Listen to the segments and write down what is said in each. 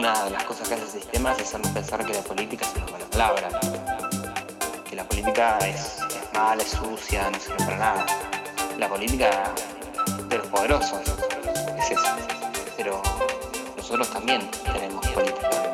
una de las cosas que hace el sistema es hacernos pensar que la política es una mala palabra, que la política es, es mala, es sucia, no sirve para nada. La política de los poderosos es eso, pero nosotros también tenemos política.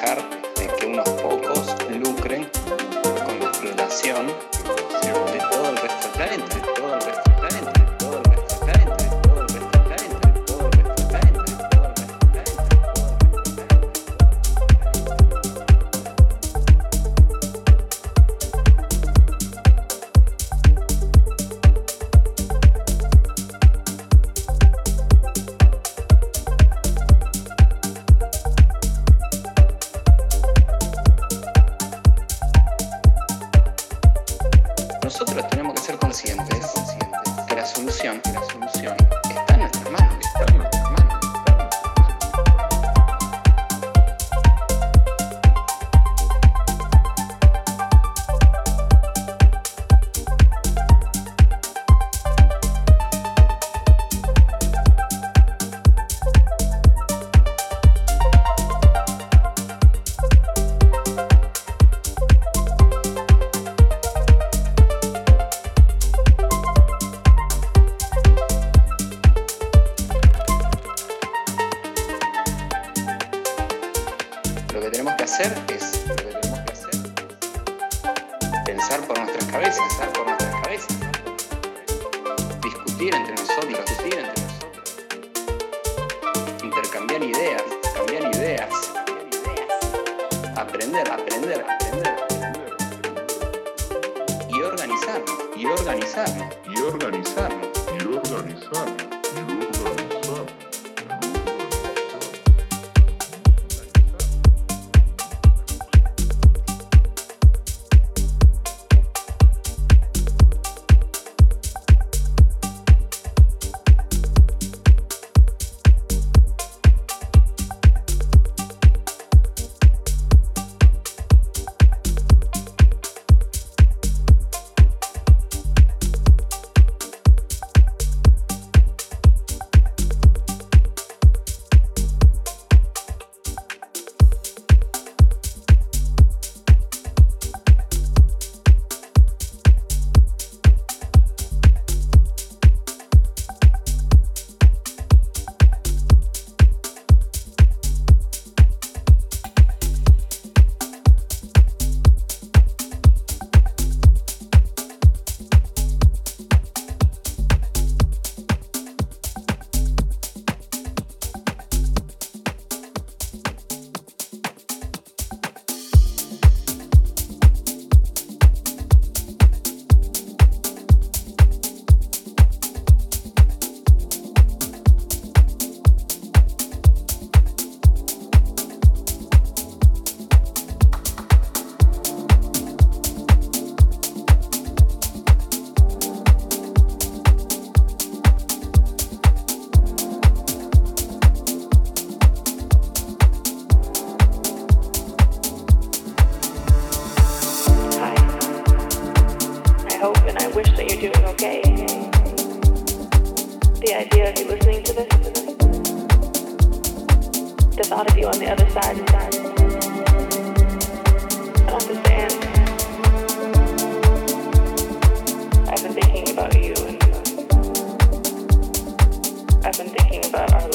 dejar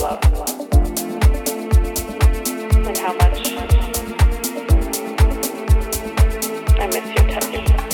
and how much I miss your touch.